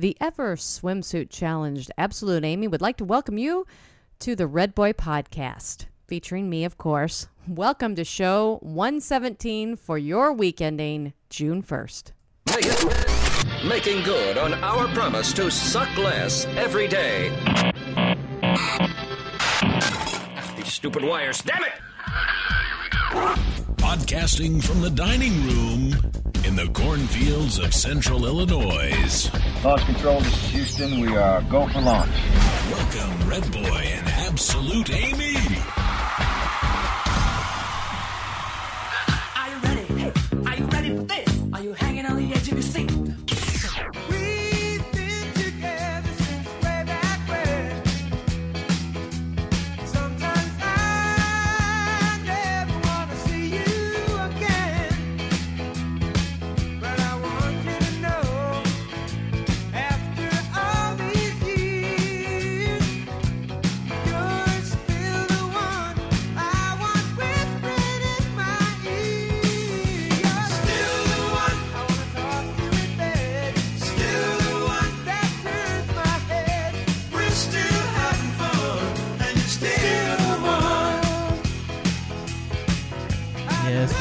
The ever swimsuit challenged Absolute Amy would like to welcome you to the Red Boy Podcast, featuring me, of course. Welcome to show 117 for your week ending June 1st. Making good on our promise to suck less every day. These stupid wires, damn it! Podcasting from the dining room in the cornfields of central Illinois. Launch control, this is Houston. We are go for launch. Welcome, Red Boy and Absolute Amy. Are you ready? Hey, are you ready for this? Are you hanging on the edge of your seat?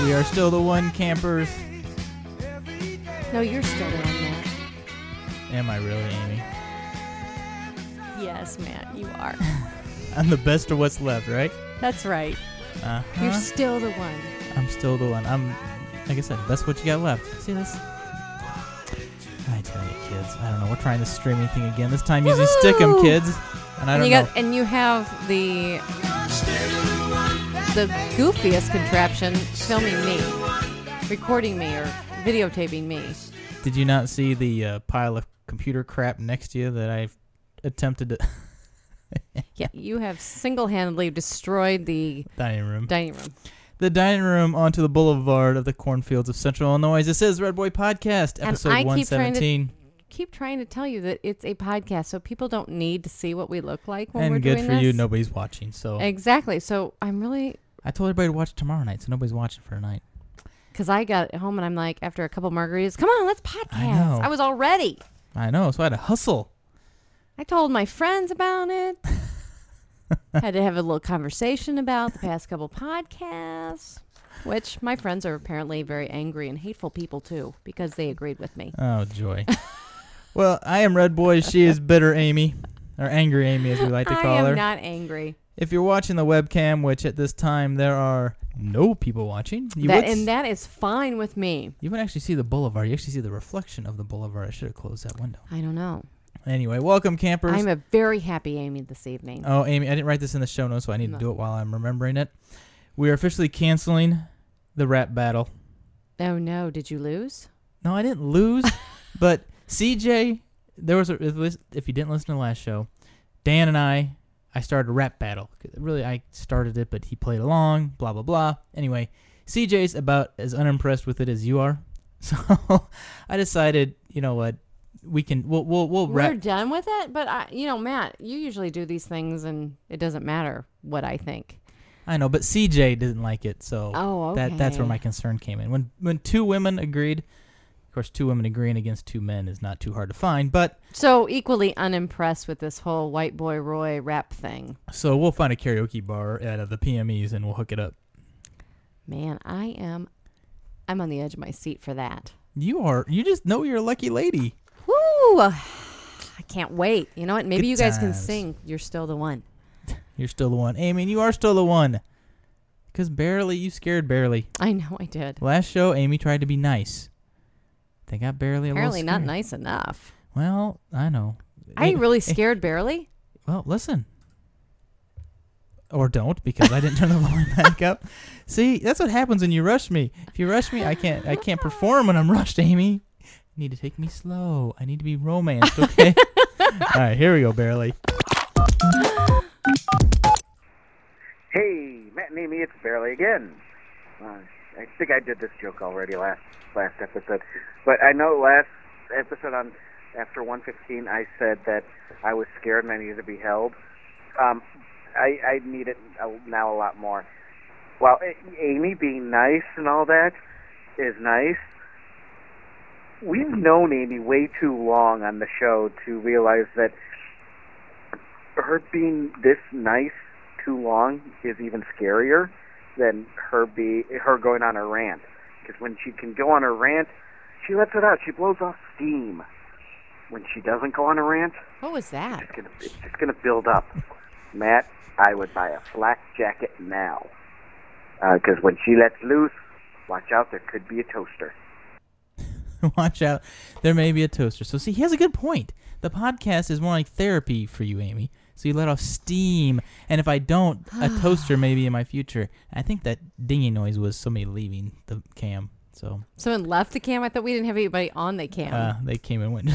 We are still the one campers. No, you're still the one, Matt. Am I really, Amy? Yes, Matt, you are. I'm the best of what's left, right? That's right. Uh You're still the one. I'm still the one. I'm, like I said, that's what you got left. See this? I tell you, kids. I don't know. We're trying this streaming thing again. This time using Stickam, Woohoo! kids. And I And don't you know. got and you have the the goofiest contraption filming me, recording me or videotaping me. Did you not see the uh, pile of computer crap next to you that I've attempted to Yeah, you have single-handedly destroyed the dining room? dining room. the dining room onto the boulevard of the cornfields of Central Illinois. This is Red Boy Podcast, episode I keep trying to- 117. Keep trying to tell you that it's a podcast, so people don't need to see what we look like when And we're doing this. And good for you, nobody's watching. So Exactly. So I'm really I told everybody to watch tomorrow night, so nobody's watching for tonight. because I got home and I'm like, after a couple margaritas, come on, let's podcast. know. I was all ready. I know, so I had to hustle. I told my friends about it. Had to have a little conversation about the past couple podcasts, which my friends are apparently very angry and hateful people too because they agreed with me. Oh joy. well, I am Red Boy. She is bitter Amy, or angry Amy, as we like to call her. I am not angry. if you're watching the webcam, which at this time there are no people watching, you That, would, and that is fine with me. you would actually see the boulevard. You actually see the reflection of the boulevard. I should have closed that window. I don't know. Anyway, welcome campers. I'm a very happy Amy this evening. Oh, Amy, I didn't write this in the show notes, so I need No. to do it while I'm remembering it. We are officially canceling the rap battle. Oh no, did you lose? No, I didn't lose, but CJ, there was a if you didn't listen to the last show, Dan and I, I started a rap battle. Really, I started it, but he played along. Blah blah blah. Anyway, CJ's about as unimpressed with it as you are, so I decided, you know what, we can we'll we'll we'll We're done with it, but I, you know, Matt, you usually do these things, and it doesn't matter what I think. I know, but CJ didn't like it, so Oh, that that's where my concern came in. When when two women agreed, of course, two women agreeing against two men is not too hard to find. But So equally unimpressed with this whole white boy Roy rap thing. so we'll find a karaoke bar at uh, the PMEs and we'll hook it up. Man, I am, I'm on the edge of my seat for that. You are you just know you're a lucky lady. Woo! I can't wait. You know what? Maybe Good you guys can sing. You're still the one. You're still the one, Amy. And you are still the one. Because barely you scared barely. I know I did. Last show, Amy tried to be nice. They got barely a Apparently little not nice enough. Well, I know. I Eh, really scared barely. Well, listen. Or don't because I didn't turn the volume back up. See, that's what happens when you rush me. If you rush me, I can't I can't perform when I'm rushed, Amy. You need to take me slow. I need to be romanced, okay? All right, here we go, barely. Hey, Matt and Amy, it's Barely again. Uh, I think I did this joke already last last episode, but I know last episode on after 115, I said that I was scared and I needed to be held. Um, I I need it now a lot more. A- Amy being nice and all that is nice, we've known Amy way too long on the show to realize that her being this nice too long is even scarier than her be her going on a rant. Because when she can go on a rant, she lets it out. She blows off steam. When she doesn't go on a rant, What was that? it's gonna it's just gonna build up. Matt, I would buy a flak jacket now. Uh, because when she lets loose, watch out, there could be a toaster. Watch out. There may be a toaster. So, see, he has a good point. The podcast is more like therapy for you, Amy. So you let off steam. And if I don't, a toaster may be in my future. I think that dinging noise was somebody leaving the cam. So Someone left the cam. I thought we didn't have anybody on the cam. uh, they came and went.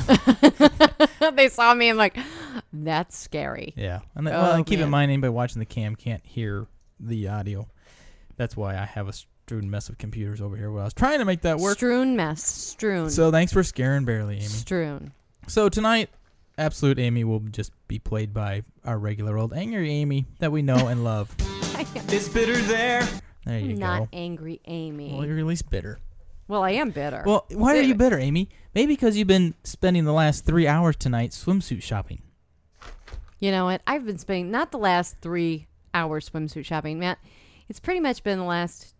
they saw me. I'm like, that's scary. yeah. And well, Oh, and keep in mind, anybody watching the cam can't hear the audio. That's why I have a strewn mess of computers over here. Well, I was trying to make that work. Strewn mess. Strewn. So thanks for scaring barely, Amy. Strewn. So tonight, Absolute Amy will just be played by our regular old angry Amy that we know and love. This bitter there. There you go. Not go. angry Amy. Well, you're at least bitter. Well, I am bitter. Well, why are you bitter, Amy? Maybe because you've been spending the last three hours tonight swimsuit shopping. You know what? I've been spending not the last three hours swimsuit shopping, Matt. It's pretty much been the last,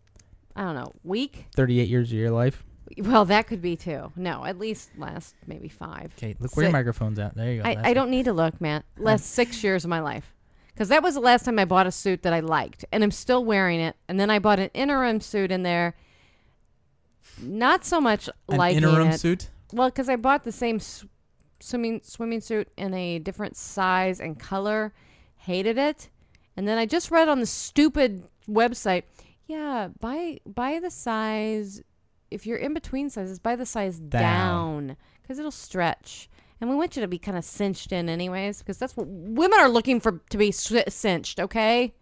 I don't know, week. 38 years of your life. Well, that could be too. No, at least last maybe five. Okay, look where your microphone's at. There you go. I, I don't need to look, Matt. Last six years of my life. Because that was the last time I bought a suit that I liked, and I'm still wearing it. And then I bought an interim suit in there. Not so much like An liking interim it. suit. Well, because I bought the same s- swimming swimming suit in a different size and color, hated it, and then I just read on the stupid website, yeah, buy buy the size if you're in between sizes, buy the size down because it'll stretch. And we want you to be kind of cinched in, anyways, because that's what women are looking for to be cinched. Okay,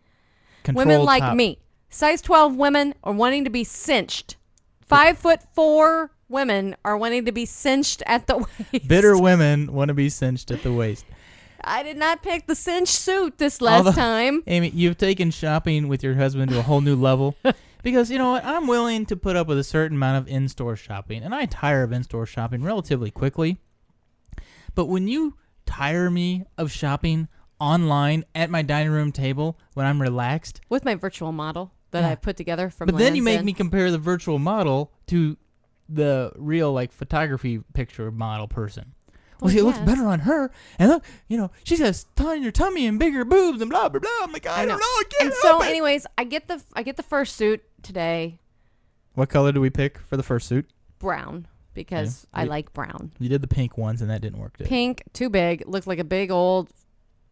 women like top. me, size twelve women are wanting to be cinched. Five foot four women are wanting to be cinched at the waist. Bitter women want to be cinched at the waist. I did not pick the cinch suit this last Although- time. Amy, you've taken shopping with your husband to a whole new level. because you know what? I'm willing to put up with a certain amount of in store shopping, and I tire of in store shopping relatively quickly. But when you tire me of shopping online at my dining room table when I'm relaxed, With my virtual model that Yeah. I put together from but then you make End. me compare the virtual model to the real like photography picture model person. Well, Well, see, it looks better on her, and look, you know, she has tinier tummy and bigger boobs and blah blah blah. I'm like, I, I don't know. know, I can't And so, it. anyways, I get the I get the first suit today, What color do we pick for the first suit? brown because I we- like brown. You did the pink ones, and that didn't work. Did? Pink, too big. Looks like a big old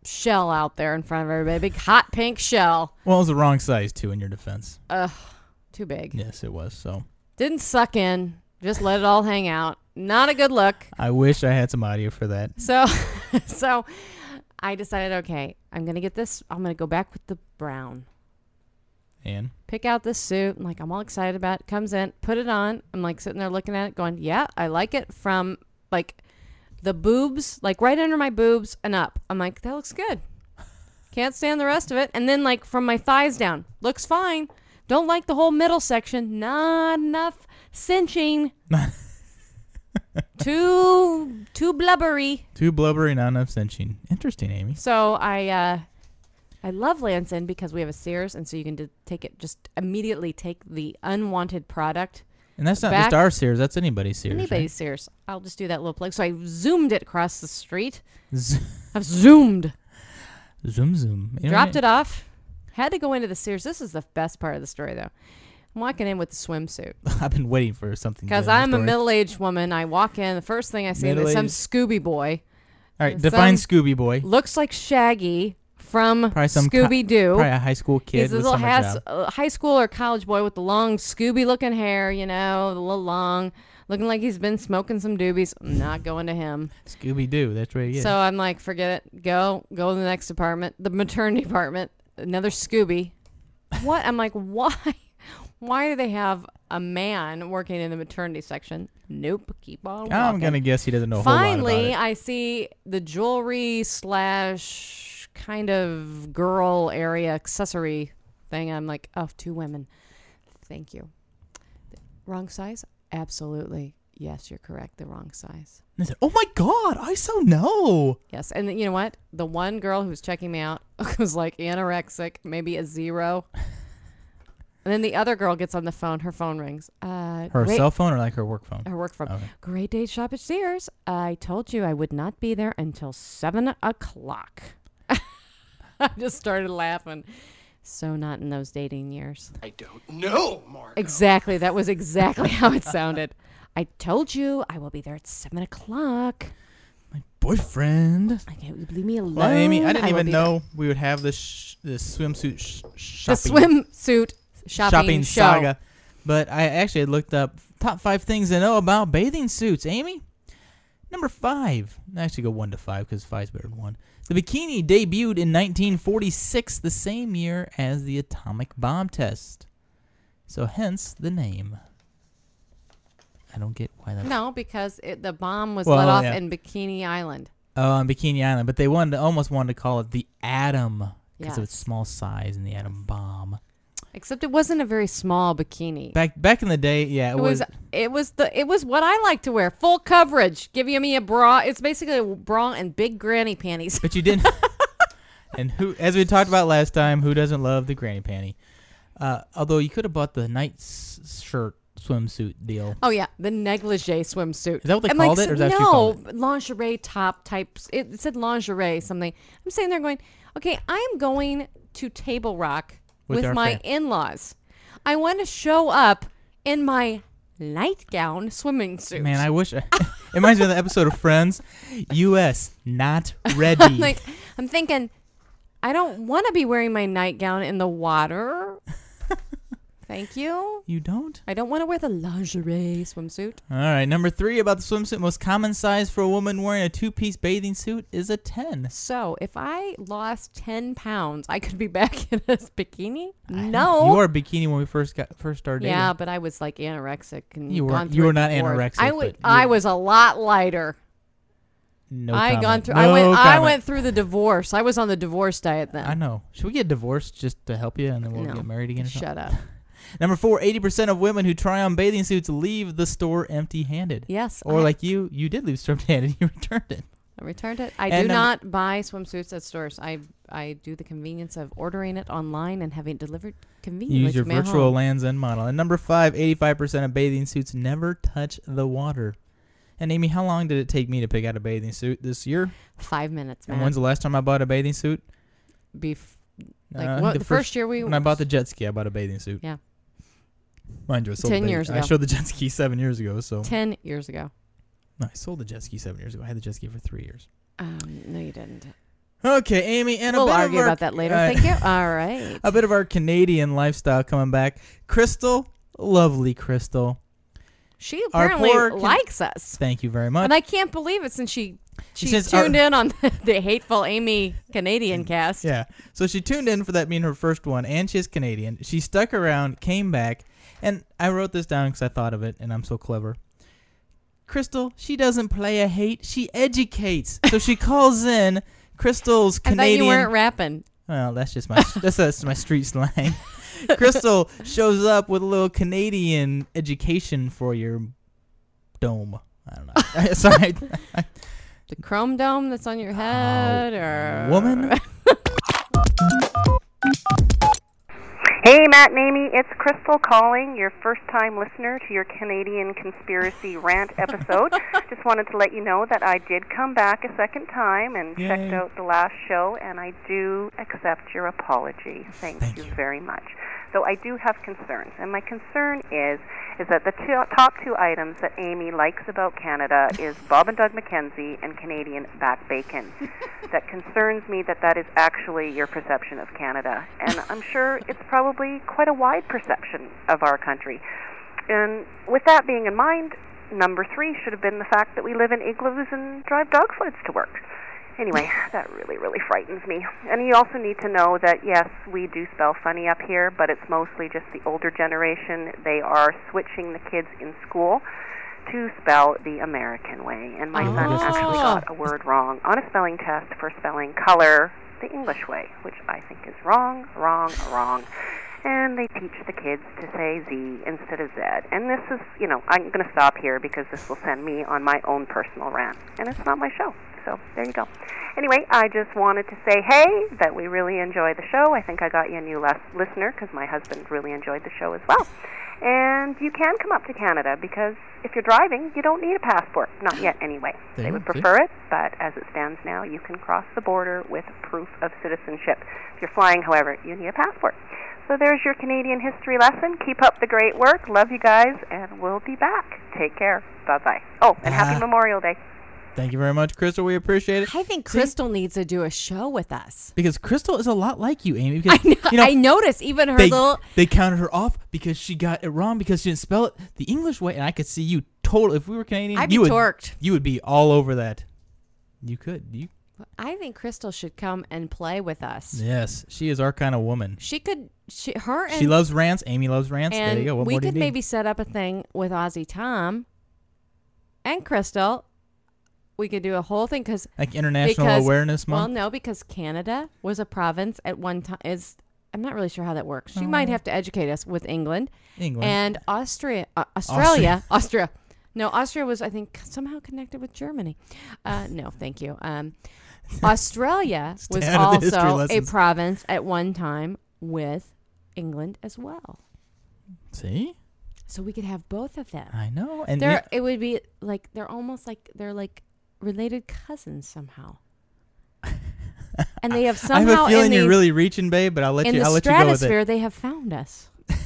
shell out there in front of everybody. Big hot pink shell. Well, it was the wrong size too. In your defense, Ugh, too big. yes, it was. So Didn't suck in. Just let it all hang out. Not a good look. I wish I had some audio for that. So, so I decided, okay, I'm gonna get this. I'm gonna go back with the brown. And Pick out this suit. I'm like, I'm all excited about it. Comes in, put it on. I'm like sitting there looking at it, going, yeah, I like it. From like the boobs, like right under my boobs and up. I'm like, that looks good. Can't stand the rest of it. And then like from my thighs down, looks fine. Don't like the whole middle section. Not enough cinching. too too blubbery. too blubbery, not enough cinching. Interesting, Amy. So I uh, I love Land's End because we have a Sears, and so you can d- take it just immediately take the unwanted product. And that's not just our Sears. That's anybody's Sears. Anybody's Sears. I'll just do that little plug. So I zoomed it across the street. right? Z- I've zoomed, zoom, zoom. You dropped it off. Had to go into the Sears. This is the best part of the story, though. I'm walking in with the swimsuit? I've been waiting for something. because good in the I'm a middle-aged woman. I walk in. The first thing I see is some Scooby boy. All right, define some- Scooby Boy. Looks like Shaggy from Probably some Scooby Doo. Probably a high school kid He's a little has, uh, high school or college boy with the long Scooby looking hair, you know, the little long, looking like he's been smoking some doobies. I'm not going to him. Scooby Doo. That's what he is. So I'm like, forget it. Go, go to the next department, the maternity department. Another Scooby. What? I'm like, why? Why do they have a man working in the maternity section? Nope. Keep on. I'm gonna guess he doesn't know a whole lot Finally. I see the jewelry slash kind of girl area accessory thing. I'm like, oh, two women. Thank you. Wrong size? Absolutely. Yes, you're correct. The wrong size. And I said, "Oh my god, I so know." Yes, and you know what? The one girl who was checking me out was like anorexic, maybe a zero. And then the other girl gets on the phone. Her phone rings. Uh, Her great- cell phone or like her work phone? Her work phone. Okay. Great day shop at Sears. I told you I would not be there until seven o'clock. I just started laughing. So not in those dating years. I don't know, Mark. Exactly. That was exactly how it sounded. I told you I will be there at seven o'clock. My boyfriend. Okay, you leave me alone. Well, Amy, I didn't will even be there. know we would have this sh- this swimsuit sh- the shopping swimsuit shopping, show. saga. But I actually looked up top five things to know about bathing suits. Amy, number five. I actually go one to five because five's better than one. The bikini debuted in 1946, the same year as the atomic bomb test. So hence the name. I don't get why that. No, because it, the bomb was Well, let off yeah. in Bikini Island. Oh, on Bikini Island, but they wanted to, almost wanted to call it the atom because of its small size and the atom bomb. Except it wasn't a very small bikini. Back back in the day, yeah, it, It was it was the it was what I like to wear. Full coverage. Give you me a bra. It's basically a bra and big granny panties. But you didn't. and who, as we talked about last time, who doesn't love the granny panty? Uh, although you could have bought the night s- shirt swimsuit deal. Oh yeah, the negligee swimsuit. Is that what they And, called like, it, or is that what you no called lingerie top types? It said lingerie something. I'm sitting there going, okay, I am going to Table Rock With with, my fam- in-laws. I want to show up in my nightgown swimming suit. Man, I wish. it reminds me of the episode of Friends. U.S. not ready. I'm like, I'm thinking, I don't want to be wearing my nightgown in the water. Thank you. you don't. I don't want to wear the lingerie swimsuit. All right, number three about the swimsuit. Most common size for a woman wearing a two-piece bathing suit is a ten. So if I lost 10 pounds, I could be back in a bikini? No. You No. wore a bikini when we first got first started. dating. Yeah, but I was like anorexic and You through you were not anorexic, I would. I was a lot lighter. No I comment. gone through. No I went. I went through the divorce. I was on the divorce diet then. I know. Should we get divorced just to help you, and then we'll No. get married again? Or something? Shut up. Number four, 80% of women who try on bathing suits leave the store empty handed. Yes. Or I, like you, you did leave store empty handed. You returned it. I returned it. I And do not buy swimsuits at stores. I I do the convenience of ordering it online and having it delivered conveniently Use your virtual. Lands End model. And number five, 85% of bathing suits never touch the water. And Amy, how long did it take me to pick out a bathing suit this year? Five minutes, man. And when's the last time I bought a bathing suit? Bef- like Uh, what? The, first, year we When I bought the jet ski, I bought a bathing suit. Yeah. Mind you, I sold 10 the years I showed the jet ski seven years ago, so. ten years ago. No, I sold the jet ski seven years ago. I had the jet ski for three years. Um, no, you didn't. Okay, Amy, and we'll a bit argue of our, about that later. uh, Thank you. All right. a bit of our Canadian lifestyle coming back. Crystal, lovely Crystal. She apparently poor Can- likes us, Thank you very much. and I can't believe it since she She she, says our- tuned in on the hateful Amy Canadian cast. yeah, so she tuned in for that being her first one, and she's Canadian. She stuck around, came back, and I wrote this down because I thought of it, and I'm so clever. Crystal, she doesn't play a hate; she educates. So she calls in Crystal's Canadian. I thought you weren't rapping. Well, that's just my that's, that's my street slang. Crystal shows up with a little Canadian education for your dome. I don't know. Sorry, The chrome dome that's on your head, oh, or Oh, woman. Hey, Matt and Amy, it's Crystal calling, your first time listener to your Canadian Conspiracy Rant episode. Just wanted to let you know that I did come back a second time and Yay. checked out the last show, and I do accept your apology. Thank, Thank you, you. very much. So I do have concerns, and my concern is is that the two, top two items that Amy likes about Canada is Bob and Doug McKenzie and Canadian back bacon. that concerns me that that is actually your perception of Canada, and I'm sure it's probably quite a wide perception of our country. And with that being in mind, number three should have been the fact that we live in igloos and drive dog sleds to work. Anyway, that really, really frightens me. And you also need to know that, yes, we do spell funny up here, but it's mostly just the older generation. They are switching the kids in school to spell the American way. And my son Oh. actually got a word wrong on a spelling test for spelling color the English way, which I think is wrong, wrong, wrong. and they teach the kids to say Z instead of Z. And this is, you know, I'm going to stop here because this will send me on my own personal rant, and it's not my show. So there you go. Anyway, I just wanted to say, hey, that we really enjoy the show. I think I got you a new les- listener because my husband really enjoyed the show as well. And you can come up to Canada because if you're driving, you don't need a passport. Not yet, anyway. There They would prefer it, but as it stands now, you can cross the border with proof of citizenship. If you're flying, however, you need a passport. So there's your Canadian history lesson. Keep up the great work. Love you guys, and we'll be back. Take care. Bye bye. Oh, and happy Memorial Day. Thank you very much, Crystal. We appreciate it. I think See? Crystal needs to do a show with us. Because Crystal is a lot like you, Amy. Because I know, you know I noticed even her they, little. they counted her off because she got it wrong because she didn't spell it the English way, and I could see you totally. If we were Canadian, I'd be you would torqued. you would be all over that. You could. You I think Crystal should come and play with us. yes, she is our kind of woman. She could. She her and she loves rants. Amy loves rants. and there you go. What we more do you could maybe set up a thing with Ozzy Tom and Crystal. We could do a whole thing because like International because- Awareness Month. Well, no, because Canada was a province at one time. Is I'm not really sure how that works. She might have to educate us with England, Oh. England. and Austria, uh, Australia, Austria. No, Austria was I think somehow connected with Germany. Uh, no, thank you. Um, Australia was Stay out of the history also a province at one time with England as well. See, So we could have both of them. I know. And They're it would be like they're almost like they're like related cousins somehow. and they have somehow. I have a feeling you're the, really reaching, babe. But I'll let in you. the I'll let you go with stratosphere it. they have found us.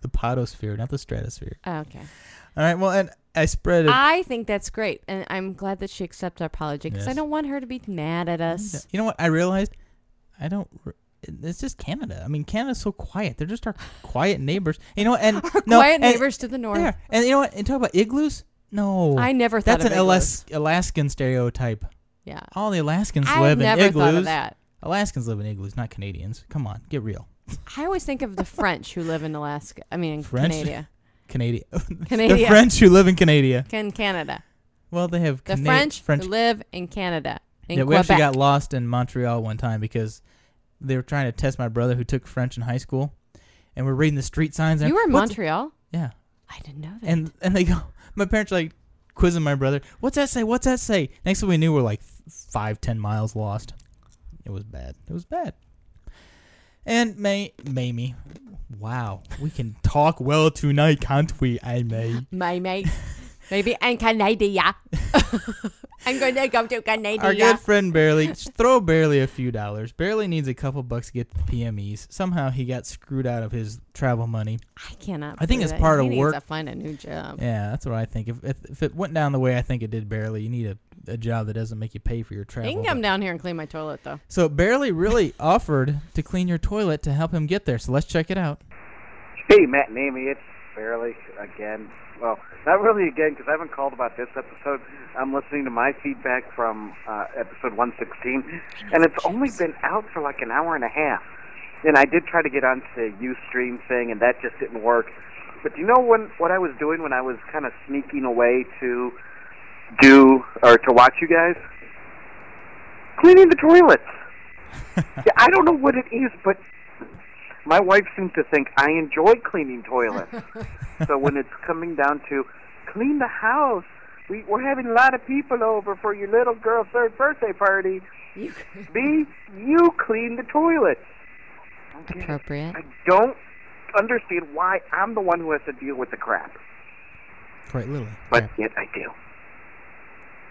The podosphere, not the stratosphere. Oh, okay. All right. Well, and I spread it. I think that's great, and I'm glad that she accepts our apology because I don't want her to be mad at us. You know what? I realized I don't. r- It's just Canada. I mean, Canada's so quiet. They're just our quiet neighbors. You know, and Our no, quiet and- neighbors to the north. Yeah, and you know what? And talk about igloos. No, I never thought that's an Alas- Alaskan stereotype. Yeah, All the Alaskans I've live in never igloos. thought of that. Alaskans live in igloos, not Canadians. Come on, get real. I always think of the French who live in Alaska. I mean, in French? Canada. Canadian. the Canada. French who live in Canada. Can Canada. Well, they have The Cana- French, French. who live in Canada. In yeah, we Quebec. actually got lost in Montreal one time because they were trying to test my brother who took French in high school, and we're reading the street signs. And you were in "What's- Montreal? Yeah, I didn't know that. and and they go. My parents are like quizzing my brother. What's that say? What's that say? Next thing we knew, we're like five, ten miles lost. It was bad. It was bad. And May, Mamie, wow, we can talk well tonight, can't we? I May. Mate. Maybe in Canada. I'm going to go to Canada. Our good friend Barely, throw Barely a few dollars. Barely needs a couple bucks to get to the PMEs. Somehow he got screwed out of his travel money. I cannot. I think believe it's that. part he of needs work. to find a new job. Yeah, that's what I think. If if, if it went down the way I think it did, Barely, you need a, a job that doesn't make you pay for your travel. He can come but- down here and clean my toilet, though. So Barely really offered to clean your toilet to help him get there. So let's check it out. Hey, Matt and Amy, it's barely again. Well, not really again because I haven't called about this episode. I'm listening to my feedback from uh, episode 116, and it's only been out for like an hour and a half. And I did try to get onto the UStream thing, and that just didn't work. But do you know when what I was doing when I was kind of sneaking away to do or to watch you guys? Cleaning the toilets. yeah, I don't know what it is, but my wife seems to think I enjoy cleaning toilets. so when it's coming down to clean the house, we, we're having a lot of people over for your little girl's third birthday party. B, you clean the toilets. Okay. Appropriate. I don't understand why I'm the one who has to deal with the crap, Quite literally. but yet I do.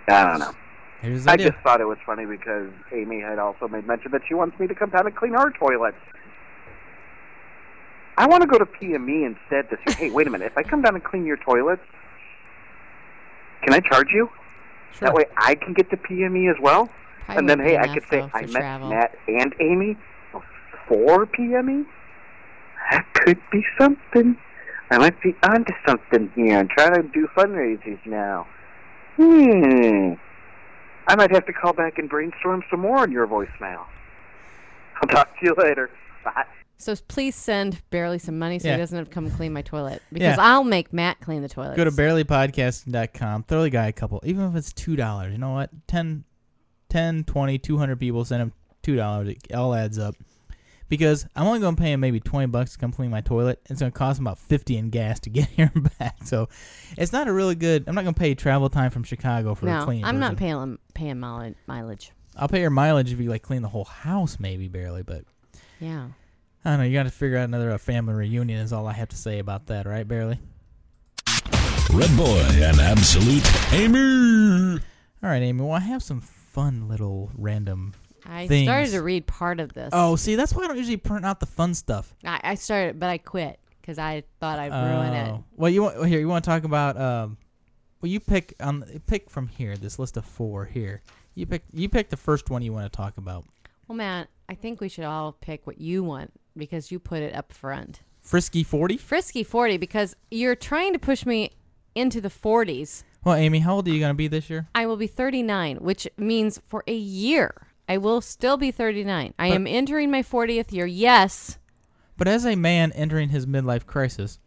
I don't know. Here's the I idea. just thought it was funny because Amy had also made mention that she wants me to come down and clean her toilets. I want to go to PME instead to say, hey, wait a minute, if I come down and clean your toilets, can I charge you? Sure. That way I can get to PME as well? Probably and then, hey, I could say I met travel. Matt and Amy for PME? That could be something. I might be onto something here. I'm trying to do fundraisers now. Hmm. I might have to call back and brainstorm some more on your voicemail. I'll talk to you later. Bye. So please send Barely some money so Yeah. he doesn't have to come clean my toilet. Because Yeah. I'll make Matt clean the toilet. Go to barelypodcasting.com. Throw the guy a couple, even if it's two dollars. You know what? 10, 10, 20, 200 people send him two dollars. It all adds up. because I'm only going to pay him maybe 20 bucks to come clean my toilet. It's going to cost him about 50 in gas to get here and back. So it's not a really good. I'm not going to pay travel time from Chicago for a No, clean. I'm not person. paying him paying mileage. I'll pay your mileage if you like clean the whole house, maybe barely, but Yeah. I don't know. You got to figure out another uh, family reunion. Is all I have to say about that, right, barely? Red Boy and Absolute Amy. All right, Amy. Well, I have some fun little random. I Things. started to read part of this. Oh, see, that's why I don't usually print out the fun stuff. I, I started, but I quit because I thought I'd ruin it. Oh. Well, you want well, here? You want to talk about? Um, well, you pick on pick from here. This list of four here. You pick. You pick the first one you want to talk about. Well, Matt, I think we should all pick what you want because you put it up front. Frisky forty. Frisky 40 because you're trying to push me into the 40s. Well, Amy, how old are you gonna be this year? I will be 39, which means for a year I will still be 39. I But- am entering my 40th year. Yes. But as a man entering his midlife crisis,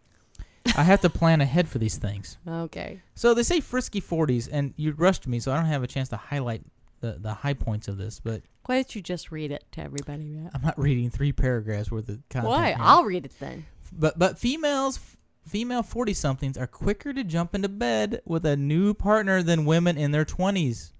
I have to plan ahead for these things. Okay. So they say frisky forties, and you rushed me, so I don't have a chance to highlight the the high points of this. But Why don't you just read it to everybody, Matt? I'm not reading three paragraphs worth of content. Why? here. I'll read it then. But but females, female forty somethings are quicker to jump into bed with a new partner than women in their twenties.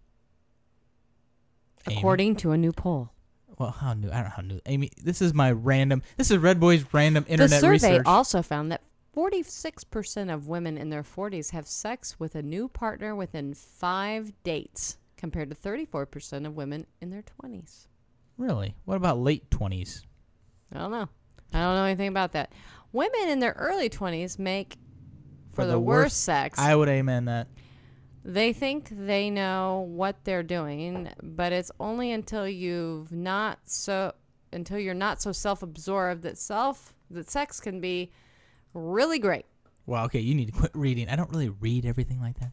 According to a new poll. Well, how new? I don't know how new. Amy, this is my random. This is Red Boy's random internet the survey research. also found that 46% of women in their 40s have sex with a new partner within five dates, compared to 34% of women in their 20s. really? What about late twenties? I don't know. I don't know anything about that. Women in their early 20s make for, the, worst, sex. I would amen that. they think they know what they're doing, but it's only until you've not so until you're not so self-absorbed that self that sex can be really great. Well, okay, you need to quit reading. I don't really read everything like that.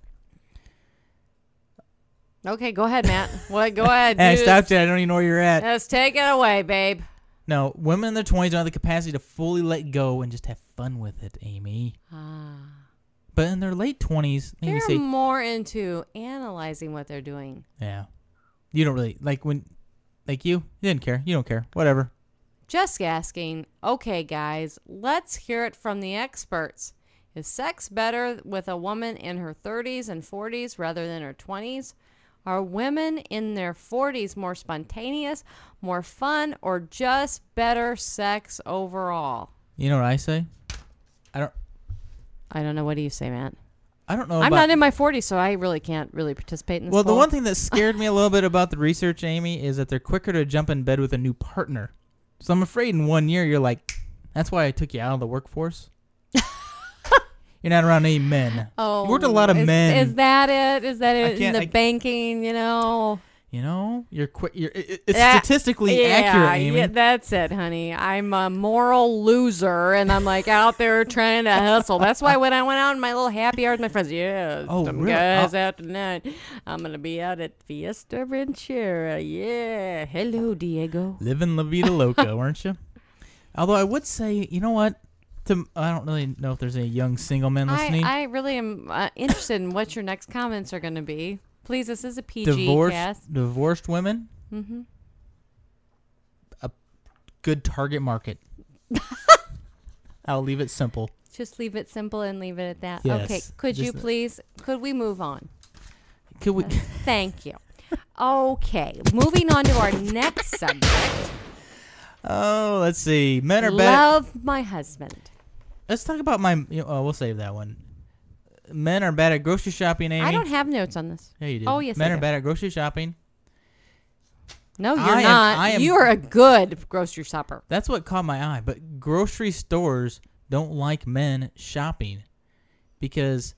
Okay, go ahead, Matt. what? Go ahead. Hey, stop it. I don't even know where you're at. Let's take it away, babe. No, women in their twenties don't have the capacity to fully let go and just have fun with it, Amy. Ah. But in their late twenties, maybe They're say, more into analyzing what they're doing. yeah, you don't really like when, like you, you didn't care. You don't care. Whatever. Just asking, okay, guys, let's hear it from the experts. Is sex better with a woman in her 30s and 40s rather than her 20s? Are women in their 40s more spontaneous, more fun, or just better sex overall? You know what I say? I don't. I don't know. What do you say, Matt? I don't know. I'm not in my 40s, so I really can't really participate in this. Well, the one thing that scared me a little bit about the research, Amy, is that they're quicker to jump in bed with a new partner. So I'm afraid in one year you're like, that's why I took you out of the workforce. You're not around any men. Oh, you worked a oh, lot of is, men. Is that it? Is that it in the I- banking? You know, you know, you're quick. You're it- it- it's That- statistically yeah, accurate, Amy. Yeah, that's it, honey. I'm a moral loser, and I'm like out there trying to hustle. That's why when I went out in my little happy hour with my friends, yeah, Oh, some really? guys Oh. out tonight. I'm gonna be out at Fiesta Ranchera. Yeah, hello, Diego. Living La Vida Loca, weren't you? Although I would say, you know what? To I don't really know if there's any young single men listening. I, I really am uh, interested in what your next comments are going to be. Please, this is a PG divorced cast. divorced women, Mm-hmm. A good target market. I'll leave it simple. Just leave it simple and leave it at that. Yes, okay. Could you please? Could we move on? Could we? Thank you. Okay, moving on to our next subject. Oh, let's see. Men are better. Love my husband. Let's talk about my. You know, oh, we'll save that one. Men are bad at grocery shopping, Amy. I don't have notes on this. Yeah, you do. Oh, yes, Men I are do. bad at grocery shopping. No, you're I am- not. I am- you are a good grocery shopper. That's what caught my eye. But grocery stores don't like men shopping because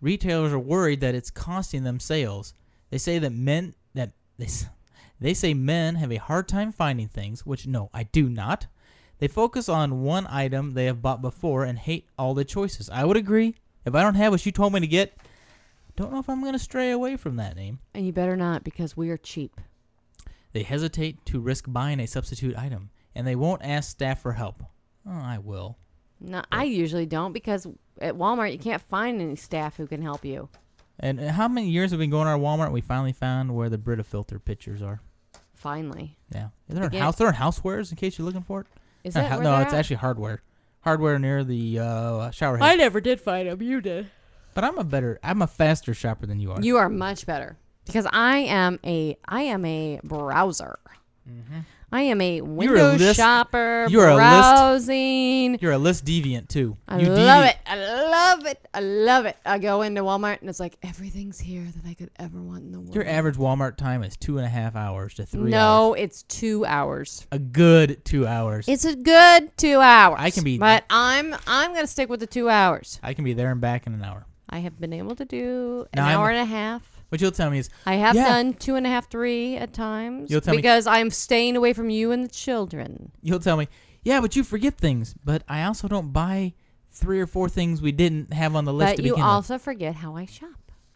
retailers are worried that it's costing them sales. They say that men that they they say men have a hard time finding things, which no, I do not. They focus on one item they have bought before and hate all the choices. I would agree. If I don't have what you told me to get, don't know if I'm going to stray away from that name. And you better not because we are cheap. They hesitate to risk buying a substitute item, and they won't ask staff for help. Oh, I will. No, I usually don't because at Walmart you can't find any staff who can help you. And how many years have we been going to our Walmart? and We finally found where the Brita filter pictures are. finally. Yeah. Is there a house? There are housewares in case you're looking for it. Is that hou- where no? It's at? actually hardware. Hardware near the uh, shower head. I never did find them. You did. But I'm a better, I'm a faster shopper than you are. You are much better because I am a I am a browser. I am a You're a window list- shopper. you're a list- browsing. You're a list deviant too. I you love it. I love it. I love it. I go into Walmart and it's like everything's here that I could ever want in the world. Your average Walmart time is two and a half hours to three hours. no, it's two hours. A good two hours. It's a good two hours. I can be- but I'm I'm gonna stick with the two hours. I can be there and back in an hour. I have been able to do an Now I'm- hour and a half. What you'll tell me is, I have Yeah. done two and a half, three at times You'll tell me- because I'm staying away from you and the children. you'll tell me, yeah, but you forget things. But I also don't buy three or four things we didn't have on the list But you also forget how I shop.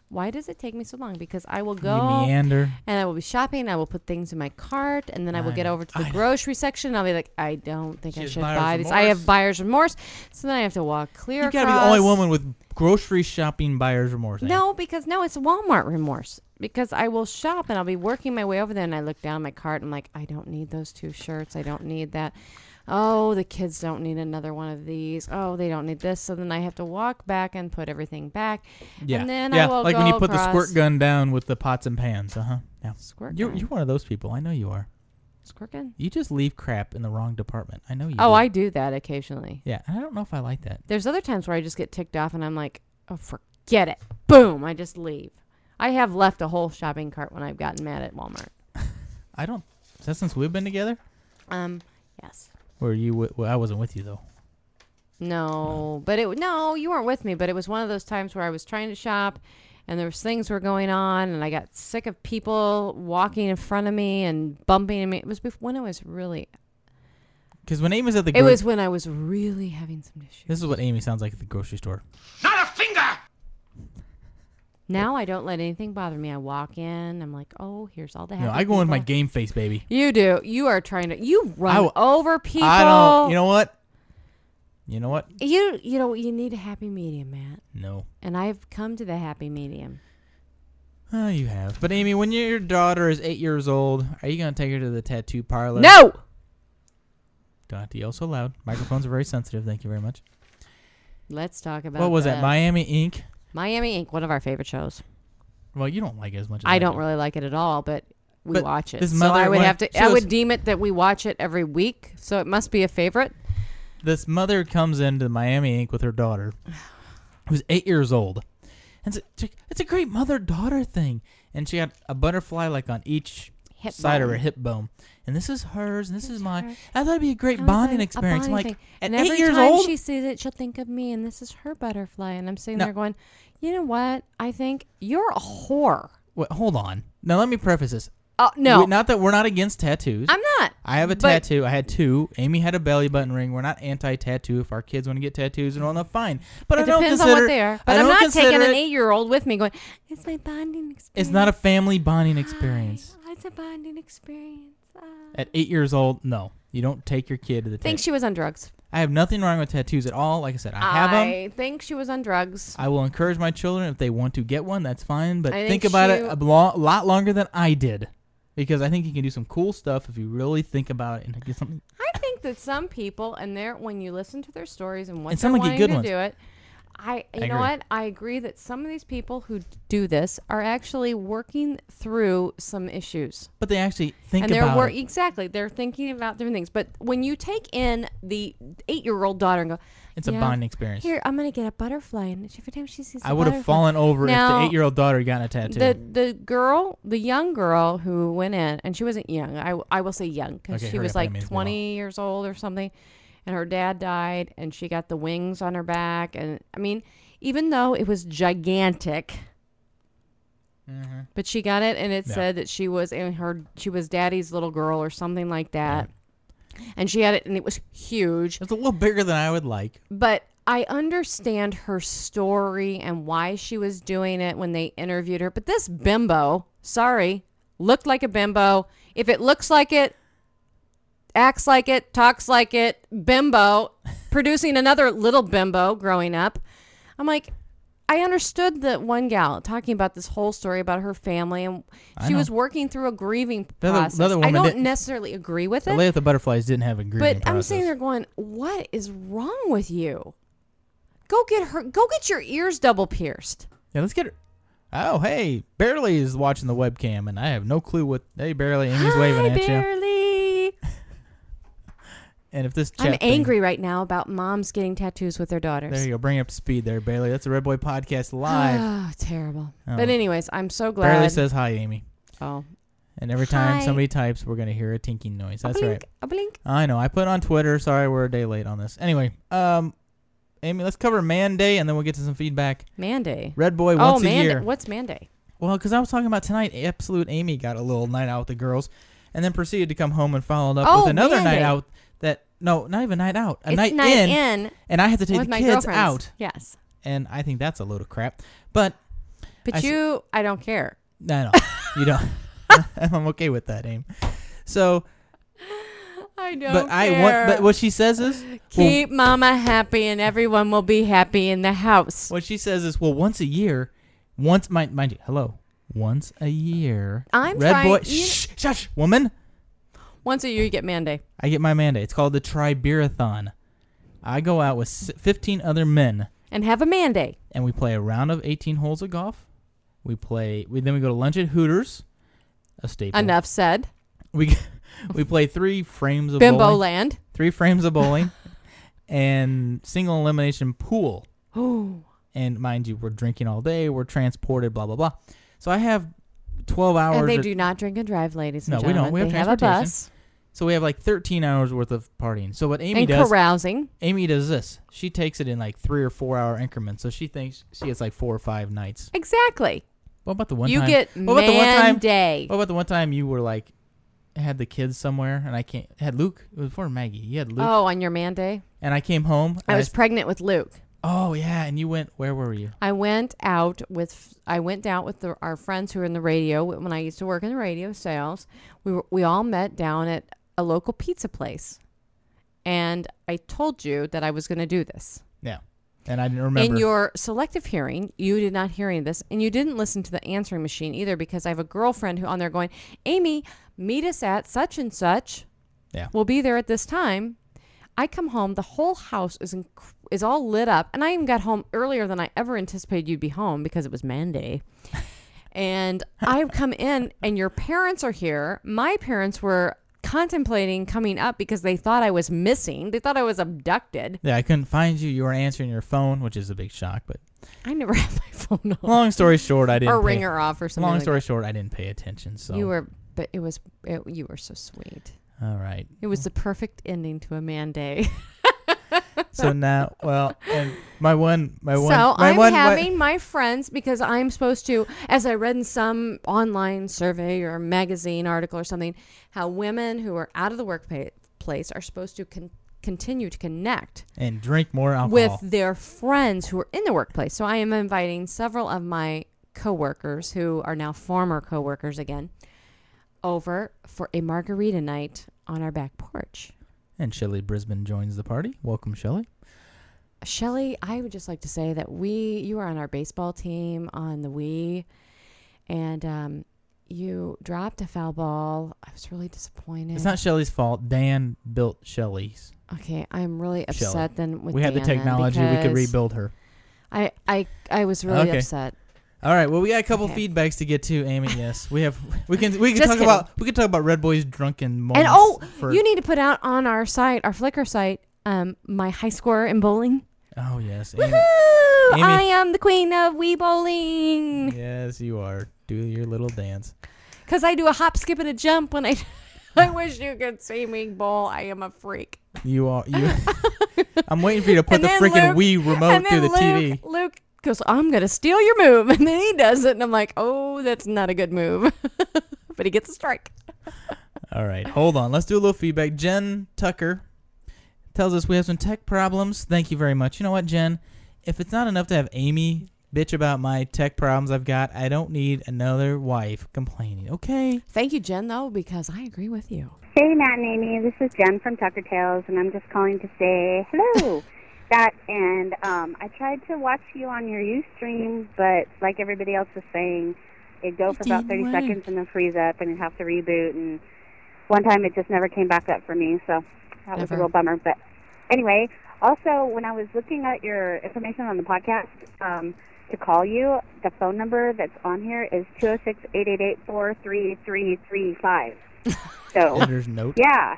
Why does it take me so long? Because I will go You meander. and I will be shopping. I will put things in my cart, and then I will I get over to I the know. grocery section. And I'll be like, I don't think She I should buy these. I have buyer's remorse, so then I have to walk clear. You gotta be the only woman with grocery shopping buyer's remorse. eh? No, because no, it's Walmart remorse. Because I will shop and I'll be working my way over there, and I look down my cart. And I'm like, I don't need those two shirts. I don't need that. Oh, the kids don't need another one of these. Oh, they don't need this. So then I have to walk back and put everything back. Yeah, And then yeah, I will like when you put the squirt gun down with the pots and pans. Uh huh. Yeah. Squirt You're gun? you're one of those people. I know you are. You just leave crap in the wrong department. I know you. Oh, do. I do that occasionally. Yeah, and I don't know if I like that. There's other times where I just get ticked off and I'm like, oh, forget it. Boom, I just leave. I have left a whole shopping cart when I've gotten mad at Walmart. I don't. Is that since we've been together? Um, yes. Were you? w- Well, I wasn't with you though. No, but it no, you weren't with me. But it was one of those times where I was trying to shop, and there was things were going on, and I got sick of people walking in front of me and bumping into me. It was bef- when I was really. Because when Amy's at the, It was when I was really having some issues. This is what Amy sounds like at the grocery store. Not a finger. Now I don't let anything bother me. I walk in. I'm like, oh, here's all the. You know, happy I go in my game face, baby. You do. You are trying to. You run w- over people. I don't. You know what? You know what? You you know you need a happy medium, Matt. No. And I've come to the happy medium. Oh, you have. But Amy, when your daughter is eight years old, are you gonna take her to the tattoo parlor? No. Don't have to yell so loud. Microphones are very sensitive. Thank you very much. Let's talk about. what was the that? Miami Ink. Miami Ink, one of our favorite shows. Well, you don't like it as much. as I don't do. really like it at all, but we But watch it. this so I would have to. I was- would deem it that we watch it every week, so it must be a favorite. This mother comes into Miami Ink with her daughter, who's eight years old. And it's a, it's a great mother daughter thing. And she had a butterfly like on each Hip side of her hip bone. And this is hers, and this is mine. I thought it'd be a great bonding experience. I'm bonding like, at and eight every years time old, she sees it, she'll think of me, and this is her butterfly. And I'm sitting No. there going, you know what? I think you're a whore. Wait, hold on. Now let me preface this. Oh no, We- not that we're not against tattoos. I'm not. I have a but- tattoo. I had two. Amy had a belly button ring. We're not anti-tattoo. If our kids want to get tattoos and all that, fine. But it I don't depends consider on what they are. But I I'm don't not consider taking an it- eight-year-old with me going. It's my bonding experience. It's not a family bonding experience. Hi, It's a bonding experience. Ah. At eight years old, no, you don't take your kid to the. think tattoo. she was on drugs. I have nothing wrong with tattoos at all. Like I said, I have them. I think she was on drugs. I will encourage my children if they want to get one. That's fine. But I think, think about it she- a lo- lot longer than I did, because I think you can do some cool stuff if you really think about it and get something. I think that some people, and they're when you listen to their stories and what And they're wanting good to ones. do it. I, you I know what? I agree that some of these people who do this are actually working through some issues. But they actually think and they're about wor- it. exactly they're thinking about different things. But when you take in the eight-year-old daughter and go, It's a bonding experience. Here, I'm gonna get a butterfly, and every time she sees, I would have fallen over if the eight-year-old daughter got a tattoo. The the girl, the young girl who went in, and she wasn't young. I, I will say young because Okay, she was up, like may as well. 20 years old or something, and her dad died, and she got the wings on her back, and I mean, even though it was gigantic, but she got it, and it Mm-hmm. Yeah. said that she was in her she was daddy's little girl or something like that, and she had it, and it was huge. it's a little bigger than I would like. But I understand her story and why she was doing it when they interviewed her. But this bimbo, sorry, looked like a bimbo. If it looks like it, acts like it, talks like it, bimbo, producing another little bimbo growing up. I'm like, I understood that one gal talking about this whole story about her family and I she know. was working through a grieving The other- the process. other I woman don't didn't- necessarily agree with The it, with the butterflies didn't have a grieving but I'm process. sitting there going, "What is wrong with you? Go get her. Go get your ears double pierced." Yeah, let's get her. Oh, hey, Barely is watching the webcam, and I have no clue what. Hey, Barely, Amy's waving Hi, at you. And if this chat I'm thing- angry right now about moms getting tattoos with their daughters. there you go, bring it up to speed there, Bailey. That's a Red Boy podcast live. Oh, terrible. Oh. But anyways, I'm so glad. Bailey says hi, Amy. "Oh, And every time Hi. somebody types, we're gonna hear a tinking noise. a That's blink, right. a blink." I know. I put on Twitter. Sorry, we're a day late on this. Anyway, um, Amy, let's cover Man Day, and then we'll get to some feedback. Manday. Red Boy oh, once a Manday. year. What's Manday? Well, because I was talking about tonight, Absolute Amy got a little night out with the girls, and then proceeded to come home and followed up Oh, with another night out. No, not even night out, a it's night, night in, in and I had to take the kids out, Yes, and I think that's a load of crap. But but I s- you, I don't care. no, no, you don't. I'm okay with that, Aim. So, I don't but I want. But what she says is, well, keep Mama happy, and everyone will be happy in the house. what she says is, well, once a year, once mind, mind you, hello, once a year. I'm Red trying- Boy, you- shh, shush, woman. Once a year, you get Manday. I get my mandate. It's called the Tribirathon. I go out with 15 other men, and have a Manday. and we play a round of 18 holes of golf. We play. We then we go to lunch at Hooters, a staple. Enough said. We we play three frames of Bimbo bowling, Land. three frames of bowling, and single elimination pool. Oh, And mind you, we're drinking all day. We're transported. Blah blah blah. So I have 12 hours. and they or- do not drink and drive, ladies and No, we don't. We have have a bus So we have like 13 hours worth of partying. So what Amy and does, carousing. Amy does this. She takes it in like three or four hour increments. So she thinks she gets like four or five nights. Exactly. What about the one you time? get what about the one time? Manday. What about the one time you were like, had the kids somewhere and I can't had Luke. It was before Maggie. You had Luke, Oh, on your man day. and I came home. I was s- pregnant with Luke. Oh yeah, and you went. Where were you? I went out with I went out with the, our friends who were in the radio when I used to work in the radio sales. We were, we all met down at a local pizza place, and I told you that I was going to do this. Yeah, and I didn't remember. In your selective hearing, you did not hear any of this, and you didn't listen to the answering machine either because I have a girlfriend who on there going, Amy, meet us at such and such. Yeah. We'll be there at this time. I come home, the whole house is inc- is all lit up, and I even got home earlier than I ever anticipated you'd be home because it was Monday. and I've come in, and your parents are here. My parents were contemplating coming up because they thought I was missing. They thought I was abducted. yeah, I couldn't find you. You were answering your phone, which is a big shock. But I never had my phone on. long story short, I didn't. or pay- ring her off or something. Long like story that. short, I didn't pay attention. So You were, but it was, it, you were so sweet. all right. It was the perfect ending to a man day. So now, well, and my one, my one, so my I'm one, my- having my friends because I'm supposed to, as I read in some online survey or magazine article or something, how women who are out of the workplace are supposed to con- continue to connect and drink more alcohol. with their friends who are in the workplace. So I am inviting several of my coworkers who are now former coworkers again over for a margarita night on our back porch. And Shelly Brisbane joins the party. Welcome, Shelly. Shelly, I would just like to say that we, you were on our baseball team on the Wii, and um, you dropped a foul ball. I was really disappointed. It's not Shelly's fault. Dan built Shelly's. okay. I'm really upset then with we had the Dan then technology. We could because rebuild her. I, I, I was really Okay. upset. All right. Well, we got a couple Okay. feedbacks to get to, Amy. Yes, we have. We can. We can Just talk kidding. about. We can talk about Red Boy's drunken moments. And oh, you need to put out on our site, our Flickr site, um, my high score in bowling. Oh yes, Amy. Woohoo! Amy- I am the queen of Wii bowling. yes, you are. Do your little dance. Because I do a hop, skip, and a jump when I. I wish you could see me bowl. I am a freak. You are. You. I'm waiting for you to put And the freaking Luke- Wii remote through the Luke, TV. Luke goes, I'm going to steal your move. And then he does it. And I'm like, oh, that's not a good move. but he gets a strike. All right, hold on. Let's do a little feedback. Jen Tucker tells us we have some tech problems. Thank you very much. You know what, Jen? If it's not enough to have Amy bitch about my tech problems I've got, I don't need another wife complaining. Okay. Thank you, Jen, though, because I agree with you. Hey, Matt and Amy. This is Jen from Tucker Tales, and I'm just calling to say hello. that, and um, I tried to watch you on your UStream, but like everybody else was saying, it'd go for about 30 work. seconds and then freeze up, and you'd have to reboot. And one time it just never came back up for me, so that was a real bummer. But anyway, also when I was looking at your information on the podcast um, to call you, the phone number that's on here is two zero six eight eight eight four three three three five. So Editor's note. yeah.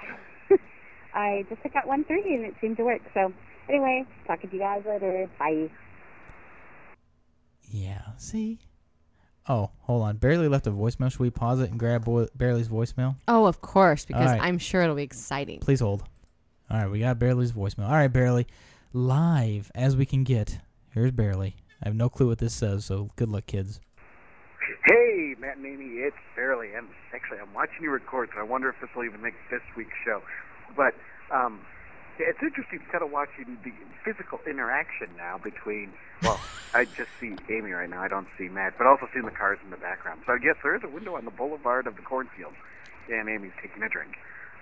I just took out one three and it seemed to work. So anyway, talking to you guys later. Bye. Yeah. See. Oh, hold on. Barely left a voicemail. Should we pause it and grab Bo- Barely's voicemail? Oh, of course, because right. I'm sure it'll be exciting. Please hold. All right, we got Barely's voicemail. All right, Barely, live as we can get. Here's Barely. I have no clue what this says, so good luck, kids. Hey, Matt and Amy, it's Barely. I'm actually I'm watching you record, so I wonder if this will even make this week's show. But um, yeah, it's interesting kind of watching the physical interaction now between. Well, I just see Amy right now. I don't see Matt, but also seeing the cars in the background. So I guess there is a window on the boulevard of the cornfields, and Amy's taking a drink.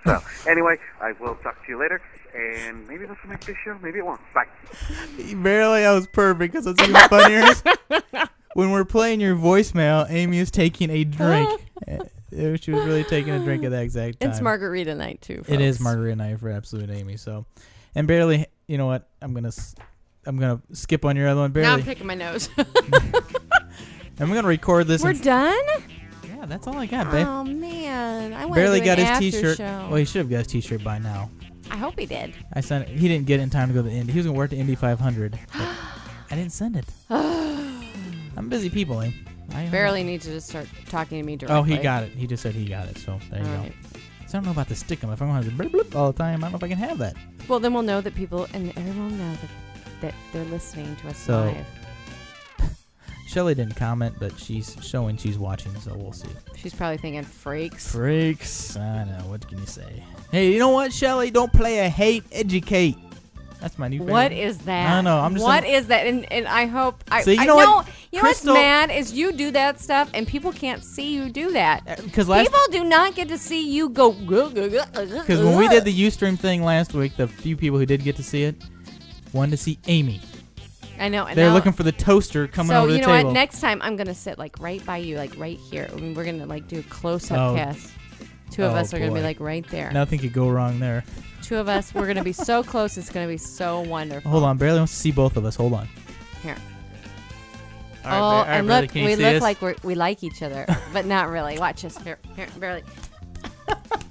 So anyway, I will talk to you later, and maybe this will make this show. Maybe it won't. Bye. Barely, that was perfect because what's even funnier is when we're playing your voicemail, Amy is taking a drink. Eh, she was really taking a drink at that exact time. It's margarita night too. It is margarita night for absolute Amy. So, and barely, you know what? I'm gonna, s- I'm gonna skip on your other one. Barely. Now I'm picking my nose. I'm gonna record this. We're done. yeah, that's all I got, babe. Oh man, I barely got his after T-shirt. Show. Well, he should have got his T-shirt by now. I hope he did. I sent it. He didn't get it in time to go to the Indy. He was gonna work the Indy 500. I didn't send it. I'm busy people, eh? I, uh, Barely need to just start talking to me directly. Oh, he got it. He just said he got it. So there you All go. right. So I don't know about the Stickam. If I'm gonna have to blip, blip all the time, I don't know if I can have that. Well, then we'll know that people and everyone will know that that they're listening to us So- live. Shelly didn't comment, but she's showing she's watching, so we'll see. She's probably thinking freaks. Freaks. I know. What can you say? Hey, you know what, Shelly? Don't play a hate, educate. That's my new favorite. What is that? I don't know. I'm just What saying- is that? And and I hope I, See, you I know what? You know what's Crystal- mad is you do that stuff and people can't see you do that. Because people do not get to see you go. Because when we did the Ustream thing last week, the few people who did get to see it wanted to see Amy. I know. They're now- looking for the toaster coming so over the table. So you know what? Next time I'm gonna sit like right by you, like right here. I mean, we're gonna like do a close-up Oh. cast. Two of Oh, us are gonna be like right there. Nothing could go wrong there. Two of us, we're gonna be so close. It's gonna be so wonderful. Hold on, barely wants to see both of us. Hold on. Here. All right, oh, Bar- all right, and brother, look, can you we see look this? like we're, we like each other, but not really. Watch us. Here, here, barely.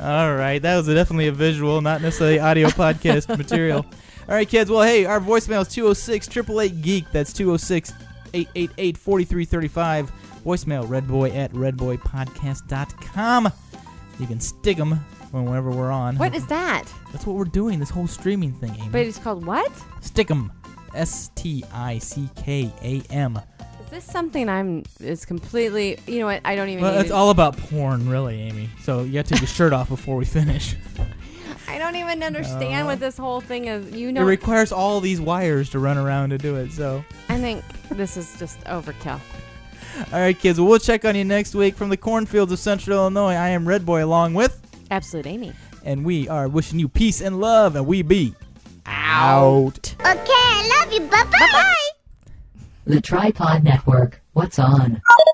All right, that was definitely a visual, not necessarily audio podcast material. All right, kids. Well, hey, our voicemail is 206 888 Geek. That's 206 888 4335. Voicemail redboy at redboypodcast.com. You can stick them whenever we're on. What is that? That's what we're doing, this whole streaming thing, Amy. But it's called what? Stickam. S T I C K A M. Is this something I'm? Is completely. You know what? I don't even. Well, it's all about porn, really, Amy. So you have to take your shirt off before we finish. I don't even understand what uh, this whole thing is. You know, it requires all these wires to run around to do it. So, I think this is just overkill. all right, kids. Well, we'll check on you next week from the cornfields of Central Illinois. I am Red Boy, along with, Absolute Amy. and we are wishing you peace and love, and we be out. Okay, I love you. Bye bye. The Tripod Network. What's on? Bye.